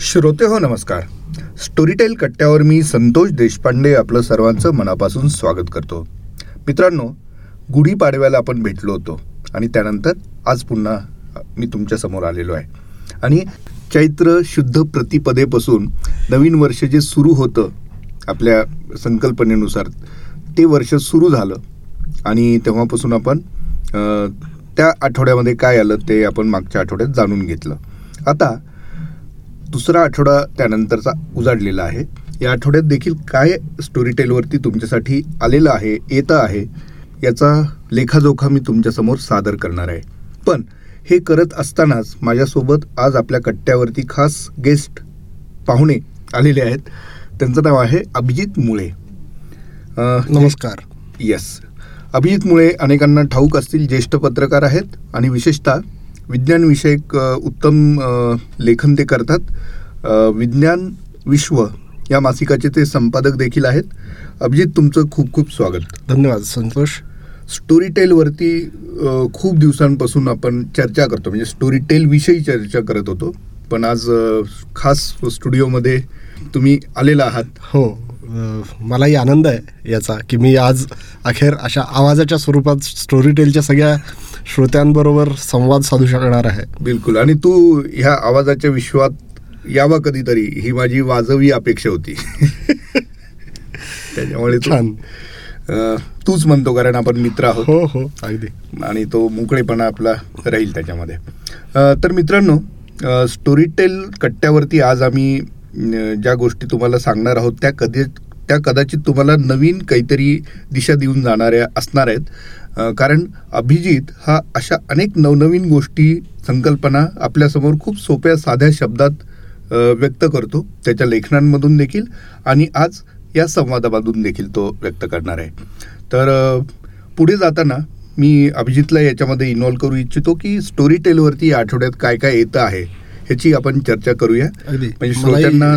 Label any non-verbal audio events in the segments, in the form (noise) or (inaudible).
श्रोते हो नमस्कार. स्टोरीटेल कट्ट्यावर मी संतोष देशपांडे आपलं सर्वांचं मनापासून स्वागत करतो. मित्रांनो गुढीपाडव्याला आपण भेटलो होतो आणि त्यानंतर आज पुन्हा मी तुमच्यासमोर आलेलो आहे. आणि चैत्र शुद्ध प्रतिपदेपासून नवीन वर्ष जे सुरू होतं आपल्या संकल्पनेनुसार ते वर्ष सुरू झालं. आणि तेव्हापासून आपण त्या आठवड्यामध्ये काय आलं ते आपण मागच्या आठवड्यात जाणून घेतलं. आता दुसरा आठवडा त्यानंतरचा उजाडलेला आहे. या आठवड्यात देखील काय स्टोरी टेलवरती तुमच्यासाठी आलेलं आहे येतं आहे याचा लेखाजोखा मी तुमच्यासमोर सादर करणार आहे. पण हे करत असतानाच माझ्यासोबत आज आपल्या कट्ट्यावरती खास गेस्ट पाहुणे आलेले आहेत. त्यांचं नाव आहे अभिजित मुळे. नमस्कार. येस अभिजित मुळे अनेकांना ठाऊक असतील ज्येष्ठ पत्रकार आहेत आणि विशेषतः विज्ञानविषयक उत्तम लेखन ते करतात. विज्ञान विश्व या मासिकाचे ते संपादक देखील आहेत. अभिजित तुमचं खूप खूप स्वागत. धन्यवाद संतोष. स्टोरी टेलवरती खूप दिवसांपासून आपण चर्चा करतो. म्हणजे स्टोरी टेल विषयी चर्चा करत होतो. पण आज खास स्टुडिओमध्ये तुम्ही आलेला आहात. हो मलाही आनंद आहे याचा की मी आज अखेर अशा आवाजाच्या स्वरूपात स्टोरी टेलच्या सगळ्या श्रोत्यांबरोबर संवाद साधू शकणार आहे. बिलकुल. आणि तू ह्या आवाजाच्या विश्वात यावा कधीतरी. ही माझी वाजवी अपेक्षा होती. त्याच्यामुळे छान. तूच म्हणतो कारण आपण मित्र आहोत. हो हो. अगदी. आणि तो मोकळेपणा आपला राहील त्याच्यामध्ये. तर मित्रांनो स्टोरी टेल कट्ट्यावरती आज आम्ही ज्या गोष्टी तुम्हाला सांगणार आहोत त्या कधी त्या कदाचित तुम्हाला नवीन काहीतरी दिशा देऊन जाणाऱ्या असणार आहेत. कारण अभिजित हा अशा अनेक नवनवीन गोष्टी संकल्पना आपल्यासमोर खूप सोप्या साध्या शब्दात व्यक्त करतो. त्याच्या लेखनांमधून देखील आणि आज या संवादामधून देखील तो व्यक्त करणार आहे. तर पुढे जाताना मी अभिजितला याच्यामध्ये इन्व्हॉल्व करू इच्छितो की स्टोरी टेलवरती या आठवड्यात काय काय येतं आहे ह्याची आपण चर्चा करूया. म्हणजे श्रोत्यांना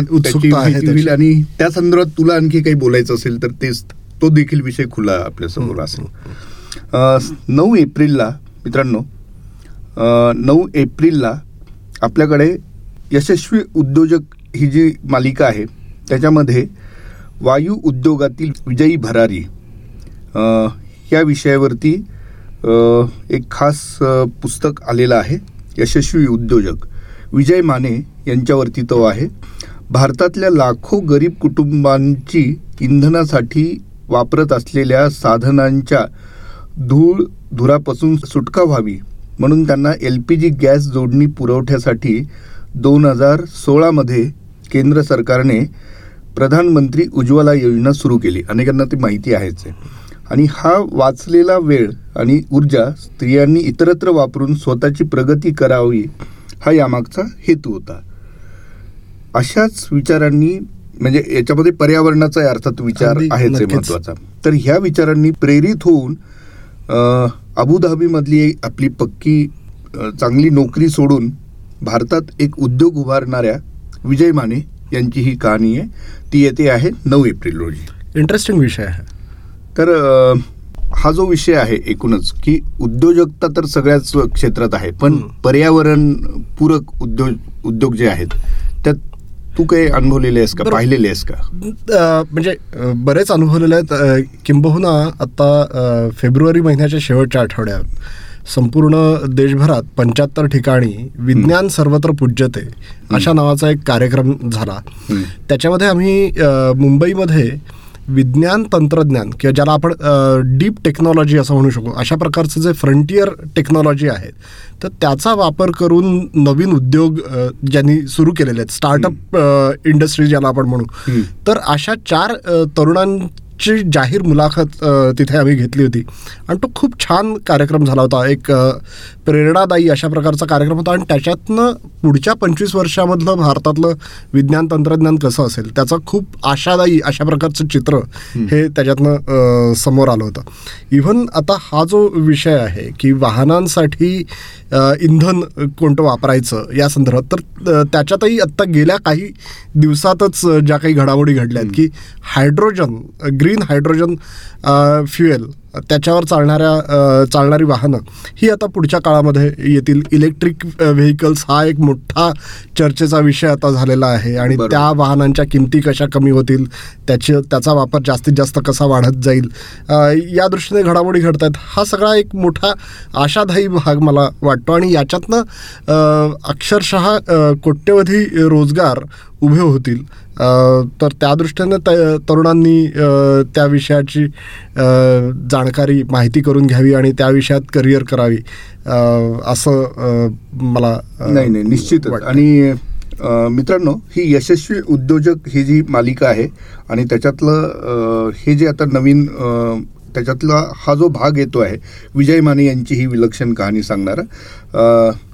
होईल. आणि त्या संदर्भात तुला आणखी काही बोलायचं असेल तर तेच तो देखील विषय खुला आपल्यासमोर असेल. नऊ एप्रिलला मित्रांनो नऊ एप्रिलला आपल्याकडे यशस्वी उद्योजक ही जी मालिका आहे त्याच्यामध्ये वायू उद्योगातील विजयी भरारी या विषयावरती एक खास पुस्तक आलेलं आहे यशस्वी उद्योजक. विजय माने यांच्यावरती तो आहे. भारतातल्या लाखो गरीब कुटुंबांची इंधनासाठी वापरत असलेल्या साधनांच्या धूळ धुरापासून सुटका व्हावी म्हणून त्यांना एल पी जी गॅस जोडणी पुरवठ्यासाठी दोन हजार सोळामध्ये केंद्र सरकारने प्रधानमंत्री उज्ज्वला योजना सुरू केली. अनेकांना ती माहिती आहेच आहे. आणि हा वाचलेला वेळ आणि ऊर्जा स्त्रियांनी इतरत्र वापरून स्वतःची प्रगती करावी हा यामागचा हेतू होता. अशाच विचारांनी म्हणजे याच्यामध्ये पर्यावरणाचा अर्थात विचार आहेच. महत्त्वाचा तर ह्या विचारांनी प्रेरित होऊन अबुधाबीमधली आपली पक्की चांगली नोकरी सोडून भारतात एक उद्योग उभारणाऱ्या विजय माने यांची ही कहाणी आहे. ती येते आहे नऊ एप्रिल रोजी. इंटरेस्टिंग विषय आहे. तर हा जो विषय आहे एकूणच की उद्योजकता तर सगळ्याच क्षेत्रात आहे पण हम्म. पर्यावरण पूरक उद्योग उद्योग जे आहेत तू काही अनुभवलेले आहेस का. पाहिलेले आहेस का? म्हणजे बरेच अनुभवलेले आहेत. किंबहुना आता फेब्रुवारी महिन्याच्या शेवटच्या आठवड्यात संपूर्ण देशभरात पंच्याहत्तर ठिकाणी विज्ञान सर्वत्र पूज्यते अशा नावाचा एक कार्यक्रम झाला. त्याच्यामध्ये आम्ही मुंबईमध्ये विज्ञान तंत्रज्ञान किंवा ज्याला आपण डीप टेक्नॉलॉजी असं म्हणू शकू अशा प्रकारचं जे फ्रंटियर टेक्नॉलॉजी आहे तर त्याचा वापर करून नवीन उद्योग ज्यांनी सुरू केलेले आहेत स्टार्टअप इंडस्ट्री ज्याला आपण म्हणू. तर अशा चार तरुणांची जाहीर मुलाखत तिथे आम्ही घेतली होती. आणि तो खूप छान कार्यक्रम झाला होता. एक प्रेरणादायी अशा प्रकारचा कार्यक्रम होता. आणि त्याच्यातनं पुढच्या पंचवीस वर्षामधलं भारतातलं विज्ञान तंत्रज्ञान कसं असेल त्याचं खूप आशादायी अशा प्रकारचं चित्र हे त्याच्यातनं समोर आलं होतं. इव्हन आता हा जो विषय आहे की वाहनांसाठी इंधन कोणतं वापरायचं या संदर्भात. तर त्याच्यातही आत्ता गेल्या काही दिवसातच ज्या काही घडामोडी घडल्या आहेत की हायड्रोजन ग्रीन हायड्रोजन फ्युएल त्याच्यावर चालणाऱ्या चालणारी वाहनं ही आता पुढच्या काळामध्ये येतील. इलेक्ट्रिक व्हेकल्स हा एक मोठा चर्चेचा विषय आता झालेला आहे. आणि. त्या वाहनांच्या किमती कशा कमी होतील त्याची त्याचा वापर जास्तीत जास्त कसा वाढत जाईल या दृष्टीने घडामोडी घडत आहेत हा सगळा एक मोठा आशादायी भाग मला वाटतो. आणि याच्यातनं अक्षरशः कोट्यवधी रोजगार उभे होतील. तर त्या दृष्टीने त तरुणांनी त्या विषयाची जाणकारी माहिती करून घ्यावी आणि त्या विषयात करिअर करावी असं मला नाही नाही निश्चितच वाटतं. आणि मित्रांनो ही यशस्वी उद्योजक ही जी मालिका आहे आणि त्याच्यातलं हे जे आता नवीन त्याच्यातला हा जो भाग येतो आहे विजय माने यांची ही विलक्षण कहाणी सांगणारा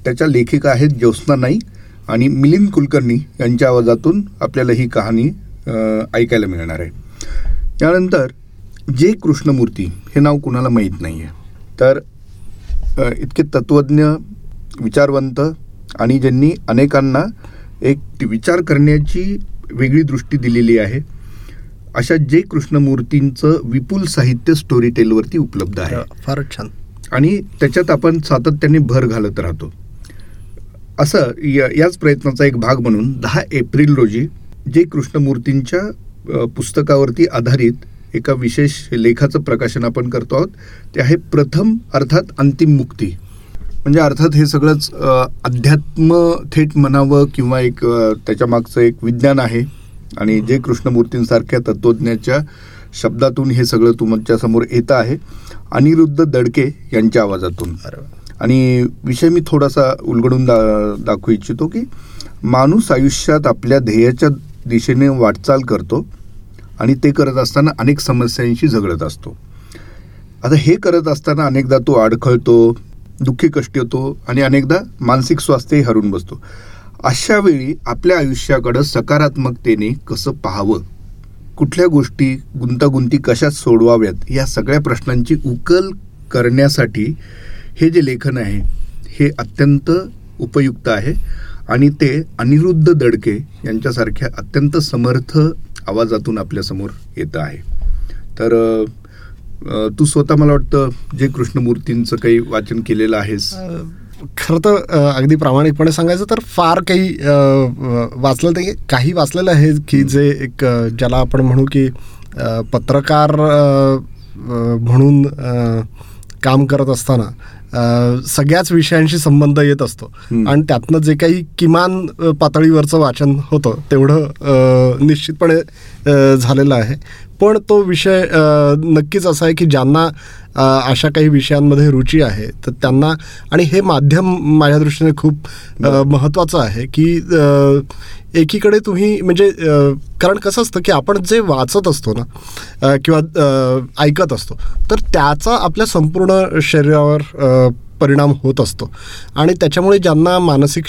त्याच्या लेखिका आहेत ज्योत्स्ना नाईक आणि मिलिंद कुलकर्णी यांच्या आवाजातून आपल्याला ही कहाणी ऐकायला मिळणार आहे. यानंतर जे कृष्णमूर्ती हे नाव कुणाला माहीत नाही आहे तर इतके तत्वज्ञ विचारवंत आणि ज्यांनी अनेकांना एक विचार करण्याची वेगळी दृष्टी दिलेली आहे अशा जे कृष्णमूर्तींचं विपुल साहित्य स्टोरी टेलवरती उपलब्ध आहे. फारच छान. आणि त्याच्यात आपण सातत्याने भर घालत राहतो. असं या- याच प्रयत्नाचा एक भाग म्हणून दहा एप्रिल रोजी जे कृष्णमूर्तींच्या पुस्तकावरती आधारित एका विशेष लेखाचं प्रकाशन आपण करतो आहोत ते आहे प्रथम अर्थात अंतिम मुक्ती. म्हणजे अर्थात हे सगळंच अध्यात्म थेट म्हणावं किंवा एक त्याच्यामागचं त्याच्या मागचं एक विज्ञान आहे. आणि जे कृष्णमूर्तींसारख्या तत्वज्ञाच्या शब्दातून हे सगळं तुमच्यासमोर येतं आहे. अनिरुद्ध दडके यांच्या आवाजातून. आणि विषय मी थोडासा उलगडून दा दाखवू इच्छितो की माणूस आयुष्यात आपल्या ध्येयाच्या दिशेने वाटचाल करतो आणि ते करत असताना अनेक समस्यांशी झगडत असतो. आता हे करत असताना अनेकदा तो अडखळतो दुःखी कष्ट होतो आणि अनेकदा मानसिक स्वास्थ्यही हरून बसतो. अशा वेळी आपल्या आयुष्याकडं सकारात्मकतेने कसं पाहावं? कुठल्या गोष्टी गुंतागुंती कशा सोडवाव्यात? या सगळ्या प्रश्नांची उकल करण्यासाठी हे जे लेखन आहे हे अत्यंत उपयुक्त आहे. आणि ते अनिरुद्ध दडके यांच्यासारख्या अत्यंत समर्थ आवाजातून आपल्यासमोर येतं आहे. तर तू स्वतः मला वाटतं जे कृष्णमूर्तींचं काही वाचन केलेलं आहेस. खरं तर अगदी प्रामाणिकपणे सांगायचं तर फार काही वाचलं ते काही वाचलेलं आहे की जे एक ज्याला आपण म्हणू की पत्रकार म्हणून काम करत असताना सगळ्याच विषयांशी संबंध येत असतो. आणि त्यातनं जे काही किमान पातळीवरचं वाचन होतं तेवढं निश्चितपणे झालेलं आहे पण तो विषय नक्कीच असा आहे की ज्यांना अशा काही विषयांमध्ये रुची आहे. तर त्यांना आणि हे माध्यम माझ्या दृष्टीने खूप महत्त्वाचं आहे की एकीकडे तुम्ही म्हणजे कारण कसं असतं की आपण जे वाचत असतो ना किंवा ऐकत असतो तर त्याचा आपल्या संपूर्ण शरीरावर परिणाम होत असतो. आणि त्याच्यामुळे ज्यांना मानसिक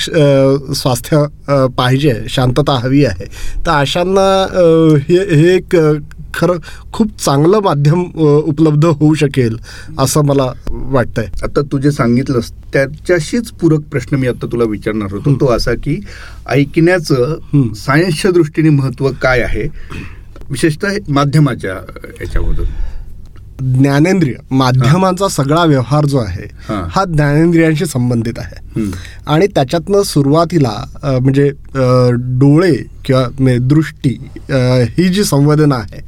स्वास्थ्य पाहिजे शांतता हवी आहे तर अशांना हे हे एक खरं खूप चांगलं माध्यम उपलब्ध होऊ शकेल असं मला वाटतंय. आता तू जे सांगितलंस त्याच्याशीच पूरक प्रश्न मी आता तुला विचारणार होतो. तो असा की ऐकण्याचं. सायन्सच्या दृष्टीने महत्त्व काय आहे? विशेषतः माध्यमाच्या याच्यामधून. ज्ञानेंद्रिय माध्यमांचा सगळा व्यवहार जो आहे हां. ज्ञानेंद्रियांशी संबंधित आहे. आणि त्याच्यातनं सुरुवातीला म्हणजे डोळे किंवा म्हणजे दृष्टी ही जी संवेदना आहे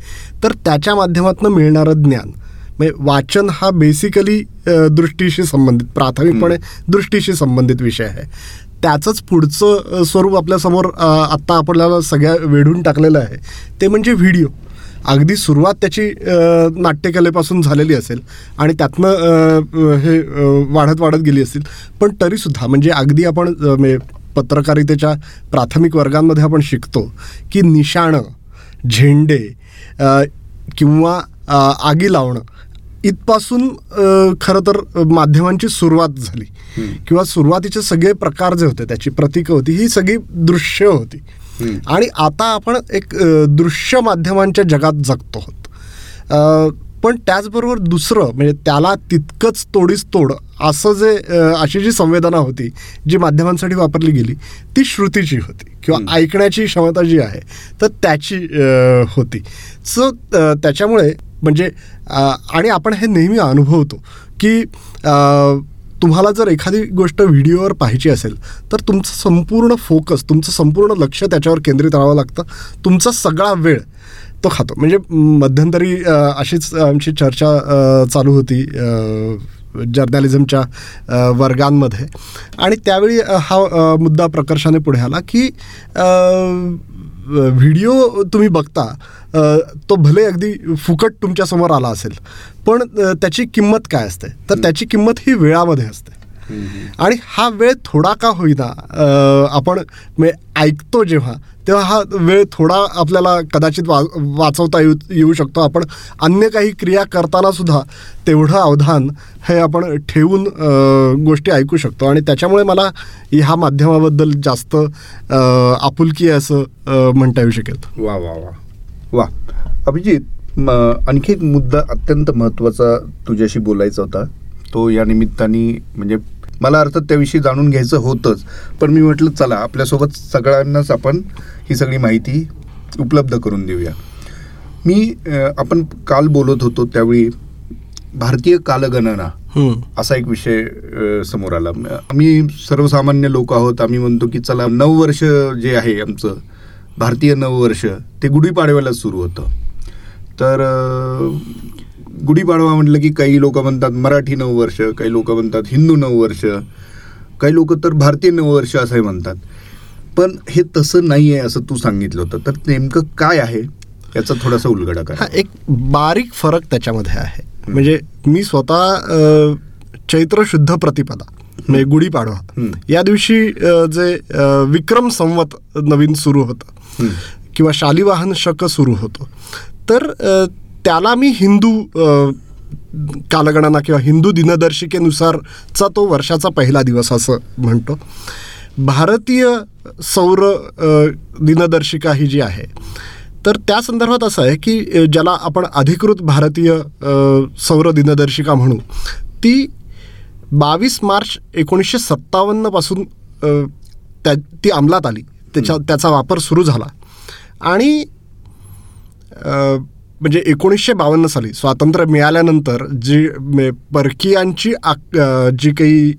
तर त्याच्या माध्यमातून मिळणारं ज्ञान म्हणजे वाचन हा बेसिकली दृष्टीशी संबंधित प्राथमिकपणे दृष्टीशी संबंधित विषय आहे. त्याचंच पुढचं स्वरूप आपल्यासमोर आत्ता आपल्याला सगळ्या वेढून टाकलेलं आहे ते म्हणजे व्हिडिओ. अगदी सुरुवात त्याची नाट्यकलेपासून झालेली असेल आणि त्यातनं हे वाढत वाढत गेली असेल पण तरीसुद्धा म्हणजे अगदी आपण पत्रकारितेच्या प्राथमिक वर्गांमध्ये आपण शिकतो की निशाणं झेंडे किंवा आगी लावणं इथपासून खरं तर माध्यमांची सुरुवात झाली. किंवा सुरुवातीचे सगळे प्रकार जे होते त्याची प्रतीकं होती ही सगळी दृश्य होती. आणि आता आपण एक दृश्य माध्यमांच्या जगात जगतो आहोत. पण त्याचबरोबर दुसरं म्हणजे त्याला तितकंच तोडीस तोड असं जे अशी जी संवेदना होती जी माध्यमांसाठी वापरली गेली ती श्रुतीची होती किंवा ऐकण्याची क्षमता जी आहे तर त्याची होती. सो त्याच्यामुळे म्हणजे आणि आपण हे नेहमी अनुभवतो की तुम्हाला जर एखादी गोष्ट व्हिडिओवर पाहायची असेल तर तुमचं संपूर्ण फोकस तुमचं संपूर्ण लक्ष त्याच्यावर केंद्रित राहावं लागतं. तुमचा सगळा वेळ तो खातो. म्हणजे मध्यंतरी अशीच आमची चर्चा चालू होती जर्नॅलिझमच्या वर्गांमध्ये. आणि त्यावेळी हा मुद्दा प्रकर्षाने पुढे आला की व्हिडिओ तुम्ही बघता तो भले अगदी फुकट तुमच्यासमोर आला असेल पण त्याची किंमत काय असते? तर त्याची किंमत ही वेळामध्ये असते. आणि हा वेळ थोडा का होईना आपण ऐकतो जेव्हा तेव्हा हा वेळ थोडा आपल्याला कदाचित वा वाचवता येऊ येऊ शकतो. आपण अन्य काही क्रिया करताना सुद्धा तेवढं अवधान हे आपण ठेवून गोष्टी ऐकू शकतो. आणि त्याच्यामुळे मला ह्या माध्यमाबद्दल जास्त आपुलकी आहे असं म्हणता येऊ शकेल. वा वा वा. वा. अभिजित आणखी एक मुद्दा अत्यंत महत्त्वाचा तुझ्याशी बोलायचा होता. तो या निमित्ताने म्हणजे मला अर्थात त्याविषयी जाणून घ्यायचं होतंच. पण मी म्हटलं चला आपल्यासोबत सगळ्यांनाच आपण ही सगळी माहिती उपलब्ध करून देऊया. मी आपण काल बोलत होतो त्यावेळी भारतीय कालगणना. असा एक विषय समोर आला. आम्ही सर्वसामान्य लोक आहोत. आम्ही म्हणतो की चला नववर्ष जे आहे आमचं भारतीय नववर्ष ते गुढीपाडव्याला सुरू होतं. तर गुढीपाडवा म्हटलं की काही लोक म्हणतात मराठी नववर्ष काही लोक म्हणतात हिंदू नववर्ष काही लोक तर भारतीय नववर्ष असंही म्हणतात. पण हे तसं नाही आहे असं तू सांगितलं होतं. तर नेमकं काय आहे? याचा थोडासा उलगडा हा काय एक बारीक फरक त्याच्यामध्ये आहे. म्हणजे मी स्वतः चैत्र शुद्ध प्रतिपदा म्हणजे गुढीपाडवा. या दिवशी जे विक्रम संवत नवीन सुरू होतं. किंवा शालिवाहन शक सुरू होतो तर त्याला मी हिंदू कालगणना किंवा हिंदू दिनदर्शिकेनुसारचा तो वर्षाचा पहिला दिवस असं म्हणतो. भारतीय सौर दिनदर्शिका ही जी आहे तर त्या संदर्भात असं आहे की ज्याला आपण अधिकृत भारतीय सौर दिनदर्शिका म्हणू ती बावीस मार्च एकोणीसशे सत्तावन्नपासून त्या ती अंमलात आली. त्याच्या त्याचा वापर सुरू झाला. आणि म्हणजे एकोणीसशे बावन्न साली स्वातंत्र्य मिळाल्यानंतर जी मे- परकीयांची आक जी काही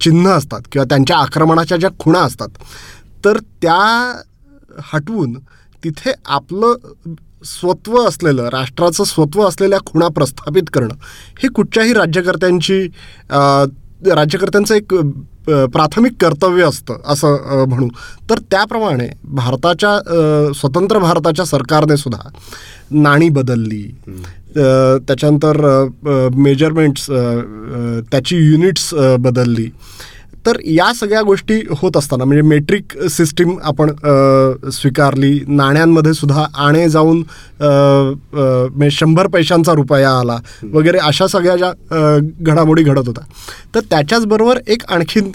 चिन्ह असतात किंवा त्यांच्या आक्रमणाच्या ज्या खुणा असतात तर त्या हटवून तिथे आपलं स्वत्व असलेलं राष्ट्राचं स्वत्व असलेल्या खुणा प्रस्थापित करणं हे कुठच्याही राज्यकर्त्यांची राज्यकर्त्यांचं एक प्राथमिक कर्तव्य असतं असं म्हणू. तर त्याप्रमाणे भारताच्या स्वतंत्र भारताच्या सरकारने सुद्धा नाणी बदलली. त्याच्यानंतर मेजरमेंट्स त्याची युनिट्स बदलली. तर या सगळ्या गोष्टी होत असताना म्हणजे मेट्रिक सिस्टीम आपण स्वीकारली नाण्यांमध्ये सुद्धा आणे जाऊन म्हणजे शंभर पैशांचा रुपया आला वगैरे अशा सगळ्या ज्या घडामोडी घडत होत्या. तर त्याच्याचबरोबर एक आणखीन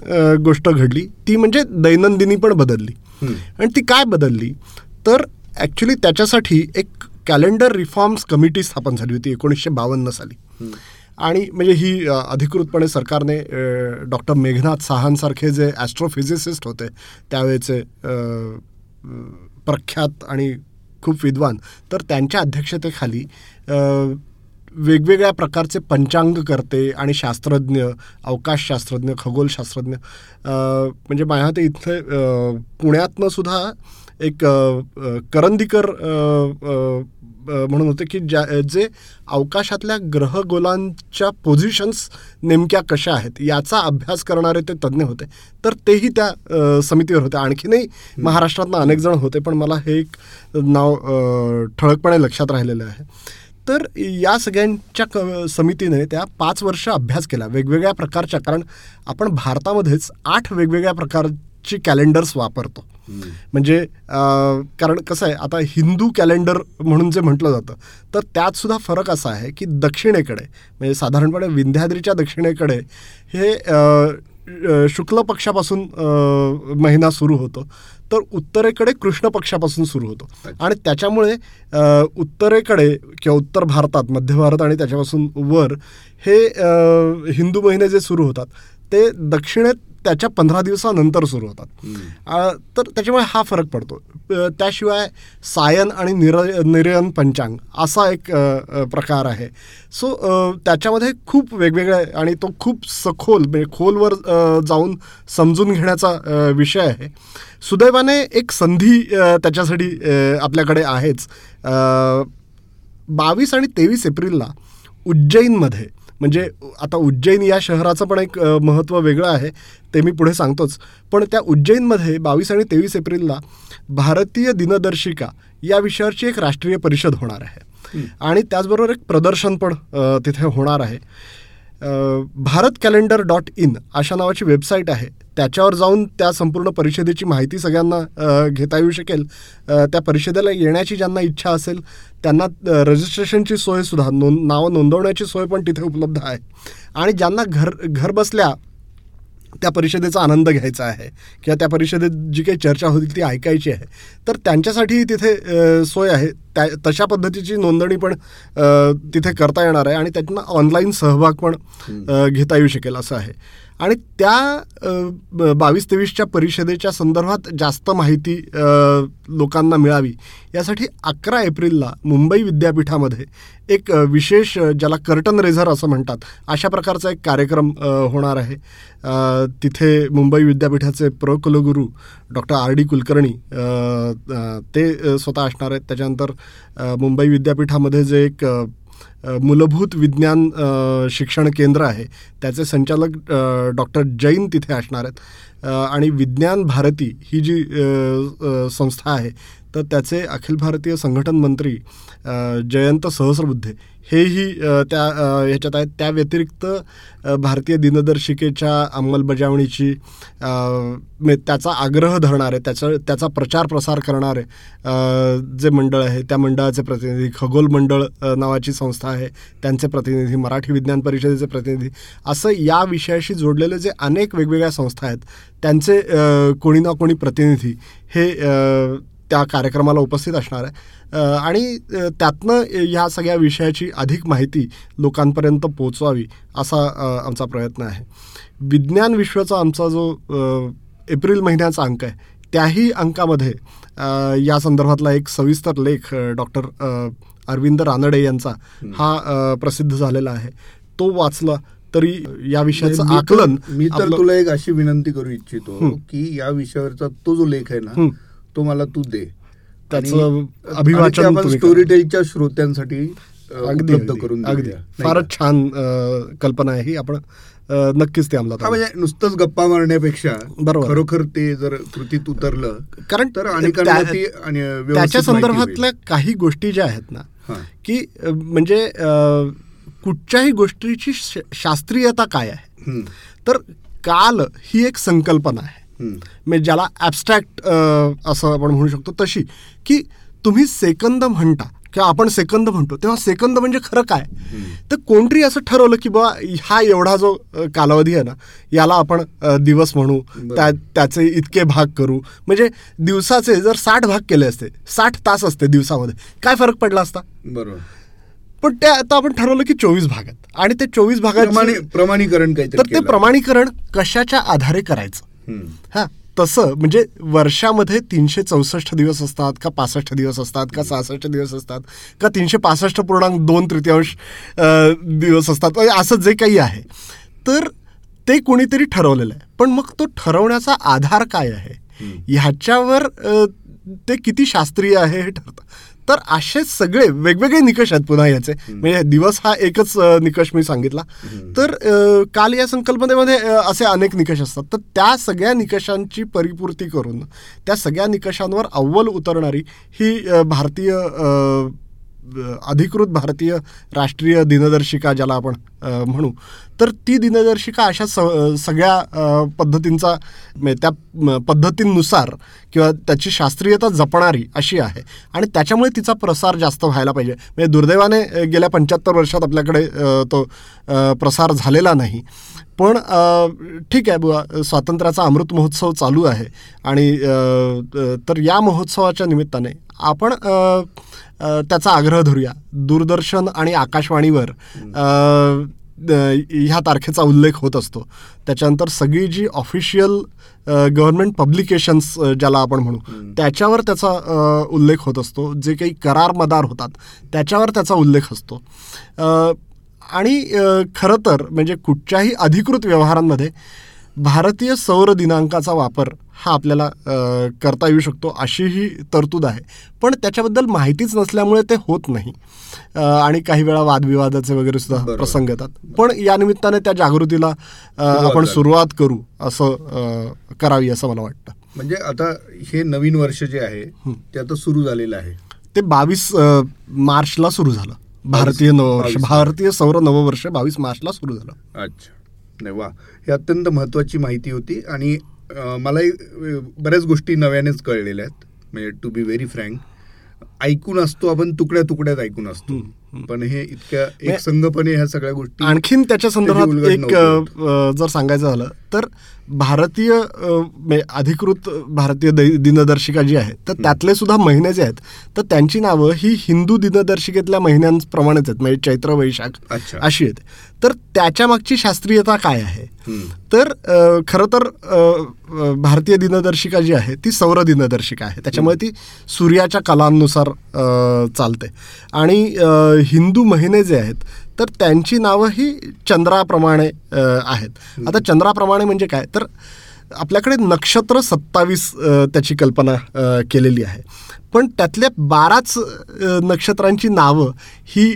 गोष्ट घडली ती म्हणजे दैनंदिनी पण बदलली. आणि ती काय बदलली? तर ॲक्च्युली त्याच्यासाठी एक कॅलेंडर रिफॉर्म्स कमिटी स्थापन झाली होती एकोणीसशे बावन्न साली. आणि म्हणजे ही अधिकृतपणे सरकारने डॉक्टर मेघनाथ साहांसारखे जे ॲस्ट्रोफिजिसिस्ट होते त्यावेळेचे प्रख्यात आणि खूप विद्वान तर त्यांच्या अध्यक्षतेखाली वेगवेगळ्या प्रकारचे पंचांग करते आणि शास्त्रज्ञ अवकाशशास्त्रज्ञ खगोलशास्त्रज्ञ म्हणजे माझ्या ते इथे पुण्यातनं सुद्धा एक करंदीकर म्हणून होते की ज्या जे अवकाशातल्या ग्रहगोलांच्या पोझिशन्स नेमक्या कशा आहेत याचा अभ्यास करणारे ते तज्ज्ञ होते. तर तेही त्या समितीवर होते. आणखीनही महाराष्ट्रातनं अनेक जण होते पण मला हे एक नाव ठळकपणे लक्षात राहिलेलं आहे. तर या सगळ्यांच्या क समितीने त्या पाच वर्ष अभ्यास केला वेगवेगळ्या प्रकारच्या. कारण आपण भारतामध्येच आठ वेगवेगळ्या प्रकारची कॅलेंडर्स वापरतो. म्हणजे कारण कसं आहे आता हिंदू कॅलेंडर म्हणून जे म्हटलं जातं तर त्यात सुद्धा फरक असा आहे की दक्षिणेकडे म्हणजे साधारणपणे विंध्याद्रीच्या दक्षिणेकडे हे शुक्ल पक्षापासून महिना सुरू होतो तर उत्तरेकडे कृष्ण पक्षापासून सुरू होतो. आणि त्याच्यामुळे उत्तरेकडे किंवा उत्तर भारतात मध्य भारत आणि त्याच्यापासून वर हे हिंदू महिने जे सुरू होतात ते दक्षिणेत त्याच्या पंधरा दिवसानंतर सुरू होतात. तर त्याच्यामुळे हा फरक पडतो. त्याशिवाय सायन आणि निर निर्यन पंचांग असा एक प्रकार आहे. सो त्याच्यामध्ये खूप वेगवेगळे आणि तो खूप सखोल म्हणजे खोलवर जाऊन समजून घेण्याचा विषय आहे. सुदैवाने एक संधी त्याच्यासाठी आपल्याकडे आहेच. बावीस आणि तेवीस एप्रिलला उज्जैनमध्ये म्हणजे आता उज्जैन या शहराचं पण एक महत्त्व वेगळं आहे ते मी पुढे सांगतोच. पण त्या उज्जैनमध्ये बावीस आणि तेवीस एप्रिलला भारतीय दिनदर्शिका या विषयावरची एक राष्ट्रीय परिषद होणार आहे. आणि त्याचबरोबर एक प्रदर्शन पण तिथे होणार आहे. भारत कॅलेंडर डॉट इन अशा नावाची वेबसाईट आहे. त्याच्यावर जाऊन त्या संपूर्ण परिषदेची माहिती सगळ्यांना घेता येऊ शकेल. त्या परिषदेला येण्याची ज्यांना इच्छा असेल त्यांना रजिस्ट्रेशनची सोयसुद्धा नोंद नावं नोंदवण्याची सोय पण तिथे उपलब्ध आहे. आणि ज्यांना घर घर बसल्या त्या परिषदेचा आनंद घ्यायचा आहे किंवा त्या परिषदेत जी काही चर्चा होतील ती ऐकायची आहे तर त्यांच्यासाठीही तिथे सोय आहे. त्या तशा पद्धतीची नोंदणी पण तिथे करता येणार आहे आणि त्यातनं ऑनलाईन सहभाग पण घेता येऊ शकेल असं आहे. आणि त्या बावीस तेवीसच्या परिषदेच्या संदर्भात जास्त माहिती लोकांना मिळावी यासाठी अकरा एप्रिलला मुंबई विद्यापीठामध्ये एक विशेष ज्याला कर्टन रेझर असं म्हणतात अशा प्रकारचा एक कार्यक्रम होणार आहे. तिथे मुंबई विद्यापीठाचे प्र कुलगुरू डॉक्टर आर डी कुलकर्णी ते स्वतः असणार आहेत. त्याच्यानंतर मुंबई विद्यापीठामध्ये जे एक मूलभूत विज्ञान शिक्षण केंद्र आहे त्याचे संचालक डॉक्टर जैन तिथे असणार आहेत. आणि विज्ञान भारती ही जी संस्था आहे तर त्याचे अखिल भारतीय संघटन मंत्री जयंत सहस्रबुद्धे हेही त्या ह्याच्यात आहेत. त्या व्यतिरिक्त भारतीय दिनदर्शिकेच्या अंमलबजावणीची म्हणजे त्याचा आग्रह धरणारे त्याचा त्याचा प्रचार प्रसार करणारे जे मंडळ आहे त्या मंडळाचे प्रतिनिधी खगोल मंडळ नावाची संस्था आहे त्यांचे प्रतिनिधी मराठी विज्ञान परिषदेचे प्रतिनिधी असं या विषयाशी जोडलेले जे अनेक वेगवेगळ्या संस्था आहेत त्यांचे कोणी ना कोणी प्रतिनिधी हे त्या कार्यक्रमाला उपस्थित असणार आहे आणि त्यातनं ह्या सगळ्या विषयाची अधिक माहिती लोकांपर्यंत पोचवावी असा आमचा प्रयत्न आहे विज्ञान विश्वाचा आमचा जो एप्रिल महिन्याचा अंक आहे त्याही अंकामध्ये या संदर्भातला एक सविस्तर लेख डॉक्टर अरविंद रानडे यांचा हा प्रसिद्ध झालेला आहे तो वाचला तरी या विषयाचं आकलन मी तर तुला एक अशी विनंती करू इच्छितो. की या विषयावरचा तो जो लेख आहे ना. तो मला तू दे त्याचं अभिवाचन आपण स्टोरी. टेलच्या श्रोत्यांसाठी उपलब्ध करून अगदी फारच? छान कल्पना आहे ही आपण नक्कीच ते अंमलात. म्हणजे नुसतंच गप्पा मारण्यापेक्षा बरोबर. खरोखर ते जर कृतीत उतरलं कारण तर अनेकांना ती त्याच्या संदर्भातल्या. काही गोष्टी ज्या आहेत ना. की म्हणजे कुठच्याही गोष्टीची शास्त्रीयता काय आहे तर काल ही एक संकल्पना आहे. म्हणजे ज्याला ॲबस्ट्रॅक्ट असं आपण म्हणू शकतो तशी की तुम्ही सेकंद म्हणता किंवा आपण सेकंद म्हणतो तेव्हा सेकंद म्हणजे खरं काय? तर कोणतरी असं ठरवलं की बा हा एवढा जो कालावधी आहे ना याला आपण दिवस म्हणू. त्या त्याचे इतके भाग करू. म्हणजे दिवसाचे जर साठ भाग केले असते साठ तास असते दिवसामध्ये काय फरक पडला असता? बरोबर. पण ते आता आपण ठरवलं की चोवीस भाग आहेत आणि ते चोवीस भागात प्रमाणी प्रमाणीकरण तर ते. प्रमाणीकरण कशाच्या आधारे करायचं? हं. तसं म्हणजे वर्षामध्ये तीनशे चौसष्ट दिवस असतात का पासष्ट दिवस असतात का सहासष्ट दिवस असतात का तीनशे पासष्ट पूर्णांक दोन तृतीयांश दिवस असतात असं जे काही आहे. तर ते कोणीतरी ठरवलेलं आहे. पण मग तो ठरवण्याचा आधार काय आहे? ह्याच्यावर ते किती शास्त्रीय आहे हे ठरतं. तर असे सगळे वेगवेगळे निकष आहेत पुन्हा याचे. म्हणजे दिवस हा एकच निकष मी सांगितला. तर काल या संकल्पनेमध्ये असे अनेक निकष असतात. तर त्या सगळ्या निकषांची परिपूर्ती करून त्या सगळ्या निकषांवर अव्वल उतरणारी ही भारतीय अधिकृत भारतीय राष्ट्रीय दिनदर्शिका ज्याला आपण म्हणू. तर ती दिनदर्शिका अशा स सगळ्या पद्धतींचा म्हणजे त्या पद्धतींनुसार किंवा त्याची शास्त्रीयता जपणारी अशी आहे. आणि त्याच्यामुळे तिचा प्रसार जास्त व्हायला पाहिजे. म्हणजे दुर्दैवाने गेल्या पंच्याहत्तर वर्षात आपल्याकडे तो प्रसार झालेला नाही. पण ठीक आहे बुवा स्वातंत्र्याचा अमृत महोत्सव चालू आहे. आणि तर या महोत्सवाच्या निमित्ताने आपण त्याचा आग्रह धरूया. दूरदर्शन आणि आकाशवाणीवर ह्या तारखेचा उल्लेख होत असतो. त्याच्यानंतर सगळी जी ऑफिशियल गव्हर्नमेंट पब्लिकेशन्स ज्याला आपण म्हणू त्याच्यावर त्याचा उल्लेख होत असतो. जे काही करार मदार होतात त्याच्यावर त्याचा उल्लेख असतो. आणि खरं तर म्हणजे कुठच्याही अधिकृत व्यवहारांमध्ये भारतीय सौर दिनांकाचा वापर हा आपल्याला करता येऊ शकतो अशीही तरतूद आहे. पण त्याच्याबद्दल माहितीच नसल्यामुळे ते होत नाही. आणि काही वेळा वादविवादाचे वगैरे सुद्धा प्रसंग येतात. पण या निमित्ताने त्या जागृतीला आपण सुरुवात करू असं करावी असं मला वाटतं. म्हणजे आता हे नवीन वर्ष जे आहे ते आता सुरू झालेलं आहे. ते बावीस मार्चला सुरू झालं. भारतीय नववर्ष भारतीय सौर नववर्ष बावीस मार्चला सुरू झालं. अच्छा. नाही वा. ही अत्यंत महत्वाची माहिती होती आणि मलाही बऱ्याच गोष्टी नव्यानेच कळलेल्या आहेत. म्हणजे टू बी व्हेरी फ्रँक ऐकून असतो आपण तुकड्या तुकड्यात ऐकून असतो. पण हे इतक्या एक संघपणे ह्या सगळ्या गोष्टी आणखीन त्याच्या संदर्भात एक जर सांगायचं झालं तर भारतीय अधिकृत भारतीय दिनदर्शिका जी आहे तर त्यातले सुद्धा महिने जे आहेत तर त्यांची नावं ही हिंदू दिनदर्शिकेतल्या महिन्यांप्रमाणेच आहेत म्हणजे चैत्र वैशाख अशी आहेत. तर त्याच्या मागची शास्त्रीयता काय आहे? तर खरं तर भारतीय दिनदर्शिका जी आहे ती सौर दिनदर्शिका आहे. त्याच्यामुळे ती सूर्याच्या कलांनुसार चालते. आणि हिंदू महिने जे आहेत तर त्यांची नावं ही चंद्राप्रमाणे आहेत. आता चंद्राप्रमाणे म्हणजे काय? तर आपल्याकडे नक्षत्र सत्तावीस त्याची कल्पना केलेली आहे. पण त्यातल्या बाराच नक्षत्रांची नावं ही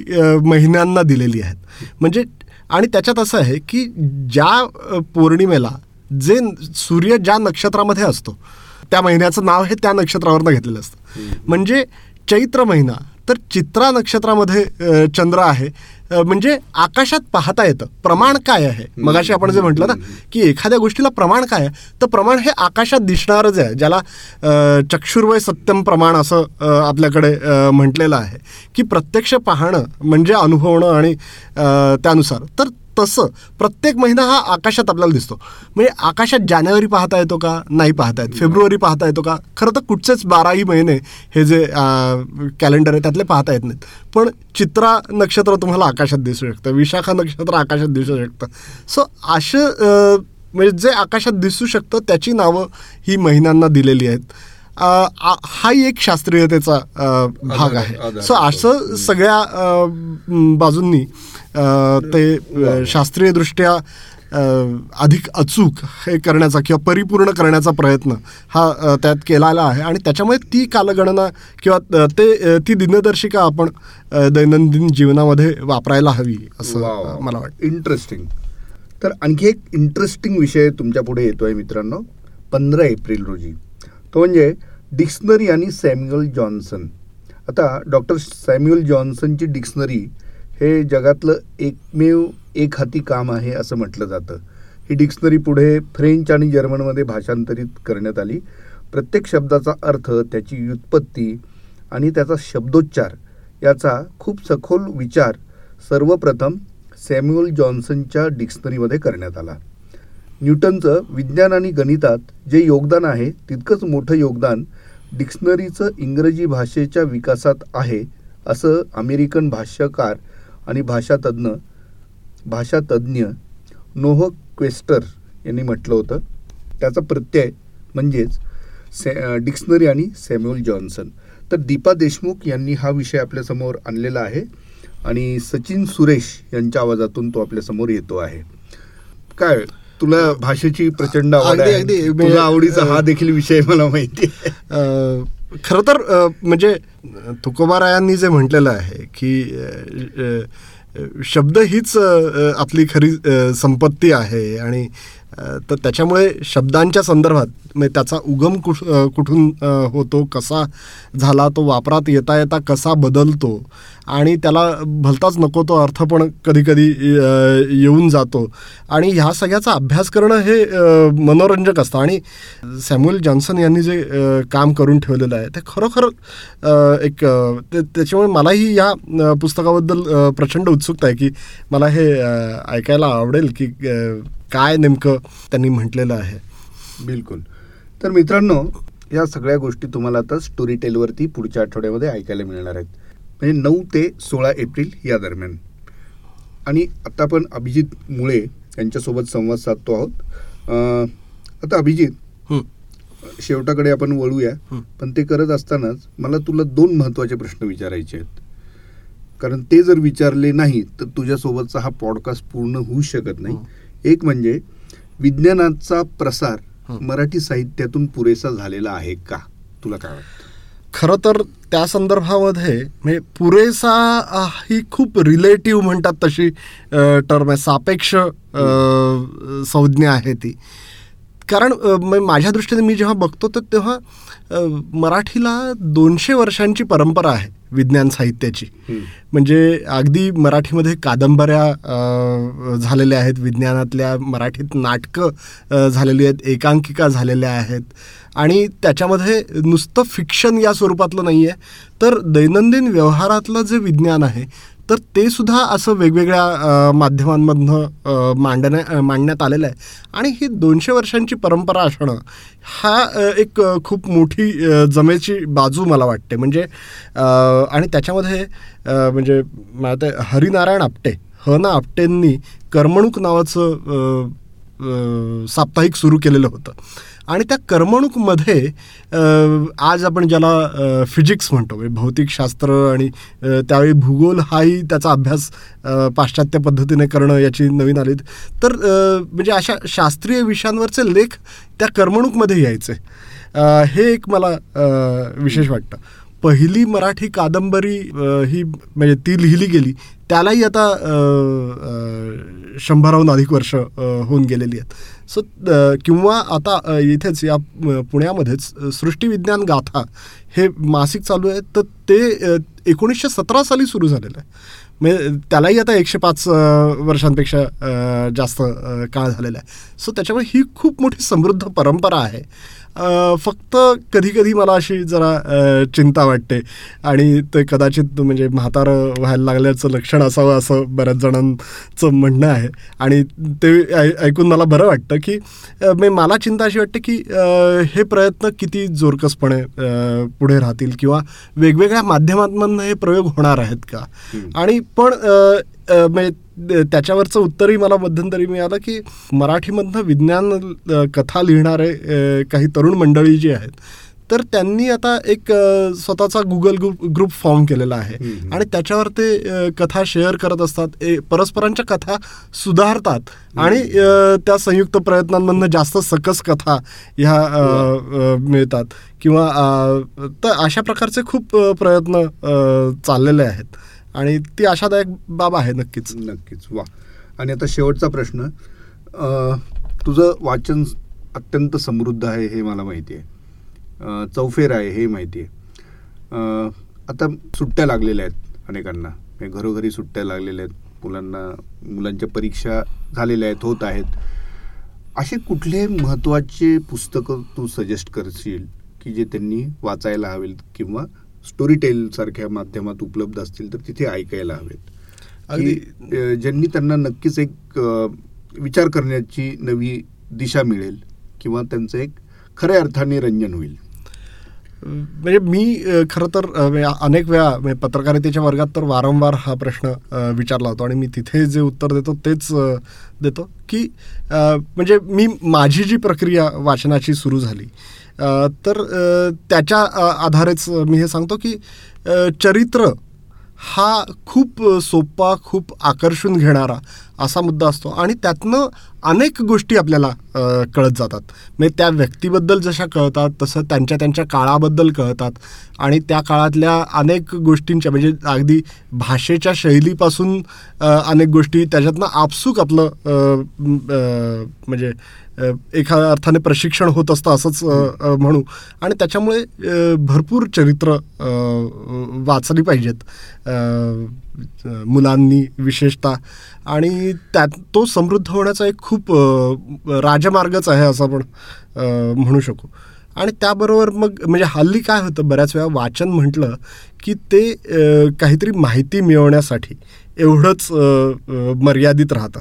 महिन्यांना दिलेली आहेत. म्हणजे आणि त्याच्यात असं आहे की ज्या पौर्णिमेला जे सूर्य ज्या नक्षत्रामध्ये असतो त्या महिन्याचं नाव हे त्या नक्षत्रावरनं घेतलेलं असतं. म्हणजे चैत्र महिना तर चित्रा नक्षत्रामध्ये चंद्र आहे. म्हणजे आकाशात पाहता येतं. प्रमाण काय आहे? मगाशी आपण जे म्हटलं ना की एखाद्या गोष्टीला प्रमाण काय आहे? तर प्रमाण हे आकाशात दिसणारच आहे ज्याला चक्षुर्वय सत्यम प्रमाण असं आपल्याकडे म्हटलेलं आहे. की प्रत्यक्ष पाहणं म्हणजे अनुभवणं आणि त्यानुसार. तर तसं प्रत्येक महिना हा आकाशात आपल्याला दिसतो. म्हणजे आकाशात जानेवारी पाहता येतो का? नाही पाहता येत. फेब्रुवारी पाहता येतो का? खरं तर कुठचेच बाराही महिने हे जे कॅलेंडर आहे त्यातले पाहता येत नाहीत. पण चित्रा नक्षत्र तुम्हाला आकाशात दिसू शकतं. विशाखा नक्षत्र आकाशात दिसू शकतं. सो असं म्हणजे जे आकाशात दिसू शकतं त्याची नावं ही महिन्यांना दिलेली आहेत. हाही एक शास्त्रीयतेचा भाग आहे. सो असं सगळ्या बाजूंनी ते शास्त्रीयदृष्ट्या अधिक अचूक हे करण्याचा किंवा परिपूर्ण करण्याचा प्रयत्न हा त्यात केलेला आहे. आणि त्याच्यामुळे ती कालगणना किंवा ते ती दिनदर्शिका आपण दैनंदिन जीवनामध्ये वापरायला हवी असं मला वाटतं. इंटरेस्टिंग तर आणखी एक इंटरेस्टिंग विषय तुमच्यापुढे येतोय मित्रांनो पंधरा एप्रिल रोजी. तो म्हणजे डिक्शनरी आणि सॅम्युअल जॉन्सन. आता डॉक्टर सॅम्युअल जॉन्सनची डिक्शनरी हे जगातलं एकमेव एक हाती काम आहे असं म्हटलं जातं. ही डिक्शनरी पुढे फ्रेंच आणि जर्मनमध्ये भाषांतरित करण्यात आली. प्रत्येक शब्दाचा अर्थ त्याची व्युत्पत्ती आणि त्याचा शब्दोच्चार याचा खूप सखोल विचार सर्वप्रथम सॅम्युअल जॉन्सनच्या डिक्शनरीमध्ये करण्यात आला. न्यूटनचं विज्ञान आणि गणितात जे योगदान आहे तितकंच मोठं योगदान डिक्शनरीचं इंग्रजी भाषेच्या विकासात आहे असं अमेरिकन भाष्यकार आणि भाषातज्ञ भाषातज्ञ नोह क्वेस्टर यांनी म्हटलं होतं. त्याचा प्रत्यय म्हणजेच से डिक्शनरी आणि सॅम्युअल जॉन्सन. तर दीपा देशमुख यांनी हा विषय आपल्यासमोर आणलेला आहे आणि सचिन सुरेश यांच्या आवाजातून तो आपल्यासमोर येतो आहे. काय तुला भाषेची प्रचंड आवड आहे? तुझा म्हणजे, आवडीचा हा देखील विषय मला माहिती आहे. खरं तर म्हणजे तुकोबारायांनी जे म्हटलेलं आहे की शब्द हीच आपली खरी संपत्ती आहे आणि तर त्याच्यामुळे शब्दांच्या संदर्भात म्हणजे त्याचा उगम कुठ कुठून होतो कसा झाला तो वापरात येता येता कसा बदलतो आणि त्याला भलताच नको तो अर्थ पण कधीकधी येऊन जातो. आणि ह्या सगळ्याचा अभ्यास करणं हे मनोरंजक असतं. आणि सॅम्युअल जॉन्सन यांनी जे काम करून ठेवलेलं आहे ते खरोखर एक त्याच्यामुळे मलाही या पुस्तकाबद्दल प्रचंड उत्सुकता आहे की मला हे ऐकायला आवडेल की काय नेमकं त्यांनी म्हटलेलं आहे? बिलकुल. तर मित्रांनो या सगळ्या गोष्टी तुम्हाला आता स्टोरी टेलवरती पुढच्या आठवड्यामध्ये ऐकायला मिळणार आहेत. म्हणजे नऊ ते सोळा एप्रिल या दरम्यान. आणि आता आपण अभिजित मुळे यांच्यासोबत संवाद साधतो आहोत. आता अभिजित. शेवटाकडे आपण वळूया. पण ते करत असतानाच मला तुला दोन महत्त्वाचे प्रश्न विचारायचे आहेत. कारण ते जर विचारले नाही तर तुझ्यासोबतचा हा पॉडकास्ट पूर्ण होऊ शकत नाही. एक म्हणजे विज्ञानाचा प्रसार. मराठी साहित्यातून पुरेसा झालेला आहे का? तुला काय वाटतं? खरं तर त्या संदर्भामध्ये म्हणजे पुरेसा ही खूप रिलेटिव्ह म्हणतात तशी टर्म आहे. सापेक्ष संज्ञा आहे ती. कारण माझ्या दृष्टीने मी जेव्हा बघतो तर तेव्हा मराठीला दोनशे वर्षांची परंपरा आहे विज्ञान साहित्याची. म्हणजे अगदी मराठीमध्ये कादंबऱ्या झालेल्या आहेत विज्ञानातल्या मराठीत नाटकं झालेली आहेत एकांकिका झालेल्या आहेत. आणि त्याच्यामध्ये नुसतं फिक्शन या स्वरूपातलं नाही आहे तर दैनंदिन व्यवहारातलं जे विज्ञान आहे तर ते सुद्धा असं वेगवेगळ्या माध्यमांमधनं मांडण्या मांडण्यात आलेलं आहे. आणि ही दोनशे वर्षांची परंपरा असणं हा एक खूप मोठी जमेची बाजू मला वाटते. म्हणजे आणि त्याच्यामध्ये म्हणजे मला ते हरिनारायण आपटे ह ना आपटेंनी करमणूक नावाचं साप्ताहिक सुरू केलेलं होतं. आणि त्या करमणूकमध्ये आज आपण ज्याला फिजिक्स म्हणतो म्हणजे भौतिकशास्त्र आणि त्यावेळी भूगोल हाही त्याचा अभ्यास पाश्चात्य पद्धतीने करणं याची नवीन आली तर म्हणजे अशा शास्त्रीय विषयांवरचे लेख त्या करमणूकमध्ये यायचे. हे एक मला विशेष वाटतं. पहिली मराठी कादंबरी ही म्हणजे ती लिहिली गेली त्यालाही आता शंभराहून अधिक वर्ष होऊन गेलेली आहेत. सो किंवा आता इथेच या पुण्यामध्येच सृष्टीविज्ञान गाथा हे मासिक चालू आहे. तर ते एकोणीसशे सतरा साली सुरू झालेलं आहे. म्हणजे त्यालाही आता एकशे पाच वर्षांपेक्षा जास्त काळ झालेला आहे. सो त्याच्यामुळे ही खूप मोठी समृद्ध परंपरा आहे. फक्त कधी कधी मला अशी जरा चिंता वाटते. आणि ते कदाचित म्हणजे म्हातारं व्हायला लागल्याचं लक्षण असावं असं बऱ्याच जणांचं म्हणणं आहे. आणि ते ऐ- ऐकून मला बरं वाटतं की म्हणजे मला चिंता अशी वाटते की हे प्रयत्न किती जोरकसपणे पुढे राहतील किंवा वेगवेगळ्या माध्यमांमधनं हे प्रयोग होणार आहेत का. आणि पण म्हणजे त्याच्यावरचं उत्तरही मला मध्यंतरी मिळालं की मराठीमधनं विज्ञान कथा लिहिणारे काही तरुण मंडळी जी आहेत तर त्यांनी आता एक स्वतःचा गुगल ग्रुप ग्रुप फॉर्म केलेला आहे. आणि त्याच्यावर ते कथा शेअर करत असतात. ए, परस्परांच्या कथा सुधारतात. आणि त्या संयुक्त प्रयत्नांमधनं जास्त सकस कथा ह्या अ, मिळतात. किंवा तर अशा प्रकारचे खूप प्रयत्न चाललेले आहेत. आणि ती आशादायक बाब आहे नक्कीच. नक्कीच. वा. आणि आता शेवटचा प्रश्न. तुझं वाचन अत्यंत समृद्ध आहे हे मला माहिती आहे. चौफेर आहे हे माहिती आहे. आता सुट्ट्या लागलेल्या आहेत अनेकांना. घरोघरी सुट्ट्या लागलेल्या आहेत. मुलांना मुलांच्या परीक्षा झालेल्या आहेत होत आहेत. असे कुठले महत्त्वाचे पुस्तकं तू सजेस्ट करशील की जे त्यांनी वाचायला हवेल किंवा स्टोरी टेल सारख्या माध्यमात उपलब्ध असतील तर तिथे ऐकायला हवेत. अगदी. ज्यांनी त्यांना नक्कीच एक विचार करण्याची नवी दिशा मिळेल किंवा त्यांचं एक खऱ्या अर्थाने रंजन होईल. म्हणजे मी खरं तर म्हणजे अनेक वेळा म्हणजे पत्रकारितेच्या वर्गात तर वारंवार हा प्रश्न विचारला होता आणि मी तिथे जे उत्तर देतो तेच देतो की म्हणजे मी माझी जी प्रक्रिया वाचनाची सुरू झाली तर त्याच्या आधारेच मी हे सांगतो की चरित्र हा खूप सोपा खूप आकर्षून घेणारा असा मुद्दा असतो. आणि त्यातनं अनेक गोष्टी आपल्याला कळत जातात. म्हणजे त्या व्यक्तीबद्दल जशा कळतात तसं त्यांच्या त्यांच्या काळाबद्दल कळतात. आणि त्या काळातल्या अनेक गोष्टींच्या म्हणजे अगदी भाषेच्या शैलीपासून अनेक गोष्टी त्याच्यातनं आपसूक आपलं म्हणजे अ, एका अर्थाने प्रशिक्षण होत असतं असंच म्हणू. आणि त्याच्यामुळे भरपूर चरित्र वाचली पाहिजेत. मुलांनी विशेषतः. आणि त्यात तो समृद्ध होण्याचा एक खूप राजमार्गच आहे असं आपण म्हणू शकू. आणि त्याबरोबर मग म्हणजे हल्ली काय होतं बऱ्याच वेळा वाचन म्हटलं की ते काहीतरी माहिती मिळवण्यासाठी एवढंच मर्यादित राहतं.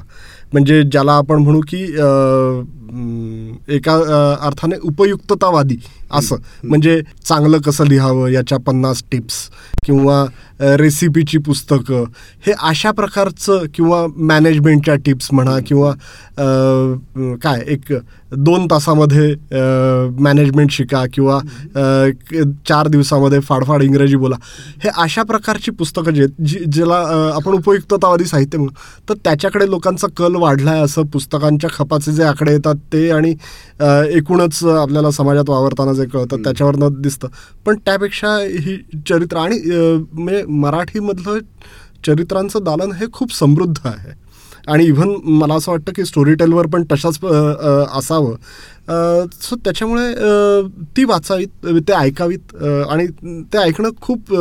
म्हणजे ज्याला आपण म्हणू की एका अर्थाने उपयुक्ततावादी असं. म्हणजे चांगलं कसं लिहावं याच्या पन्नास टिप्स किंवा रेसिपीची पुस्तकं. हे अशा प्रकारचं किंवा मॅनेजमेंटच्या टिप्स म्हणा किंवा काय एक दोन तासामध्ये मॅनेजमेंट शिका किंवा चार दिवसामध्ये फाडफाड इंग्रजी बोला. हे अशा प्रकारची पुस्तकं जी आहेत जी ज्याला आपण उपयुक्ततावादी साहित्य म्हणू. तर त्याच्याकडे लोकांचा कल वाढलाय असं पुस्तकांच्या खपाचे जे आकडे येतात ते आणि एकूणच आपल्याला समाजात वावरताना जे कळतं त्याच्यावरनं दिसतं. पण त्यापेक्षा ही चरित्र आणि म्हणजे मराठीमधलं चरित्रांचं दालन हे खूप समृद्ध आहे. आणि इव्हन मला असं वाटतं की स्टोरी टेलवर पण तशाच असावं. सो त्याच्यामुळे ती वाचावीत ते ऐकावीत आणि ते ऐकणं खूप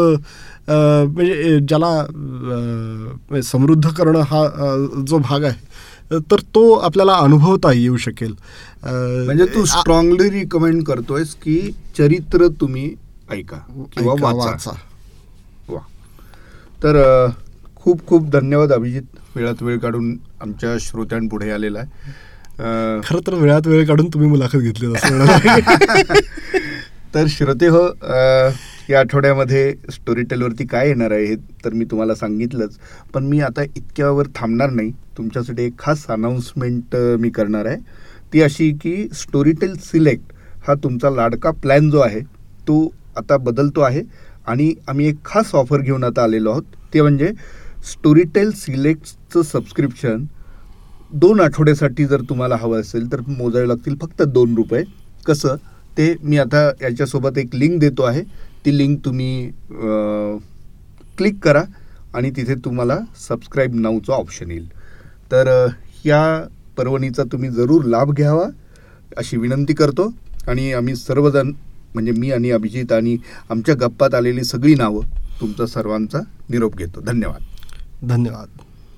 म्हणजे ज्याला अ, समृद्ध करणं हा जो भाग आहे तर तो आपल्याला अनुभवता येऊ शकेल. म्हणजे तू स्ट्रॉंगली रिकमेंड करतोयस की चरित्र तुम्ही ऐका किंवा वाचा. वा. तर खूप खूप धन्यवाद अभिजित. वेळात वेळ काढून आमच्या श्रोत्यांपुढे आलेला आहे. खरं तर वेळात वेळ काढून तुम्ही मुलाखत घेतली. (laughs) तर श्रोते हो या आठवड्यामध्ये स्टोरी टेलवरती काय येणार आहे हे तर मी तुम्हाला सांगितलंच. पण मी आता इतक्यावर थांबणार नाही. तुमच्यासाठी एक खास अनाऊन्समेंट मी करणार आहे. ती अशी की स्टोरी टेल सिलेक्ट हा तुमचा लाडका प्लॅन जो आहे तो आता बदलतो आहे आणि आम्ही एक खास ऑफर घेऊन आता आलेलो आहोत. ते म्हणजे स्टोरी टेल सिलेक्टचं सबस्क्रिप्शन दोन आठवड्यासाठी जर तुम्हाला हवं असेल तर मोजावे लागतील फक्त दोन रुपये. कसं? ते मी आता याच्यासोबत एक लिंक देतो आहे. ती लिंक तुम्ही क्लिक करा आणि तिथे तुम्हाला सबस्क्राईब नावचं ऑप्शन येईल. तर या पर्वणीचा तुम्ही जरूर लाभ घ्यावा अशी विनंती करतो. आणि आम्ही सर्वजण म्हणजे मी आणि अभिजित आणि आमच्या गप्पात आलेली सगळी नावं तुमचा सर्वांचा निरोप घेतो. धन्यवाद. धन्यवाद.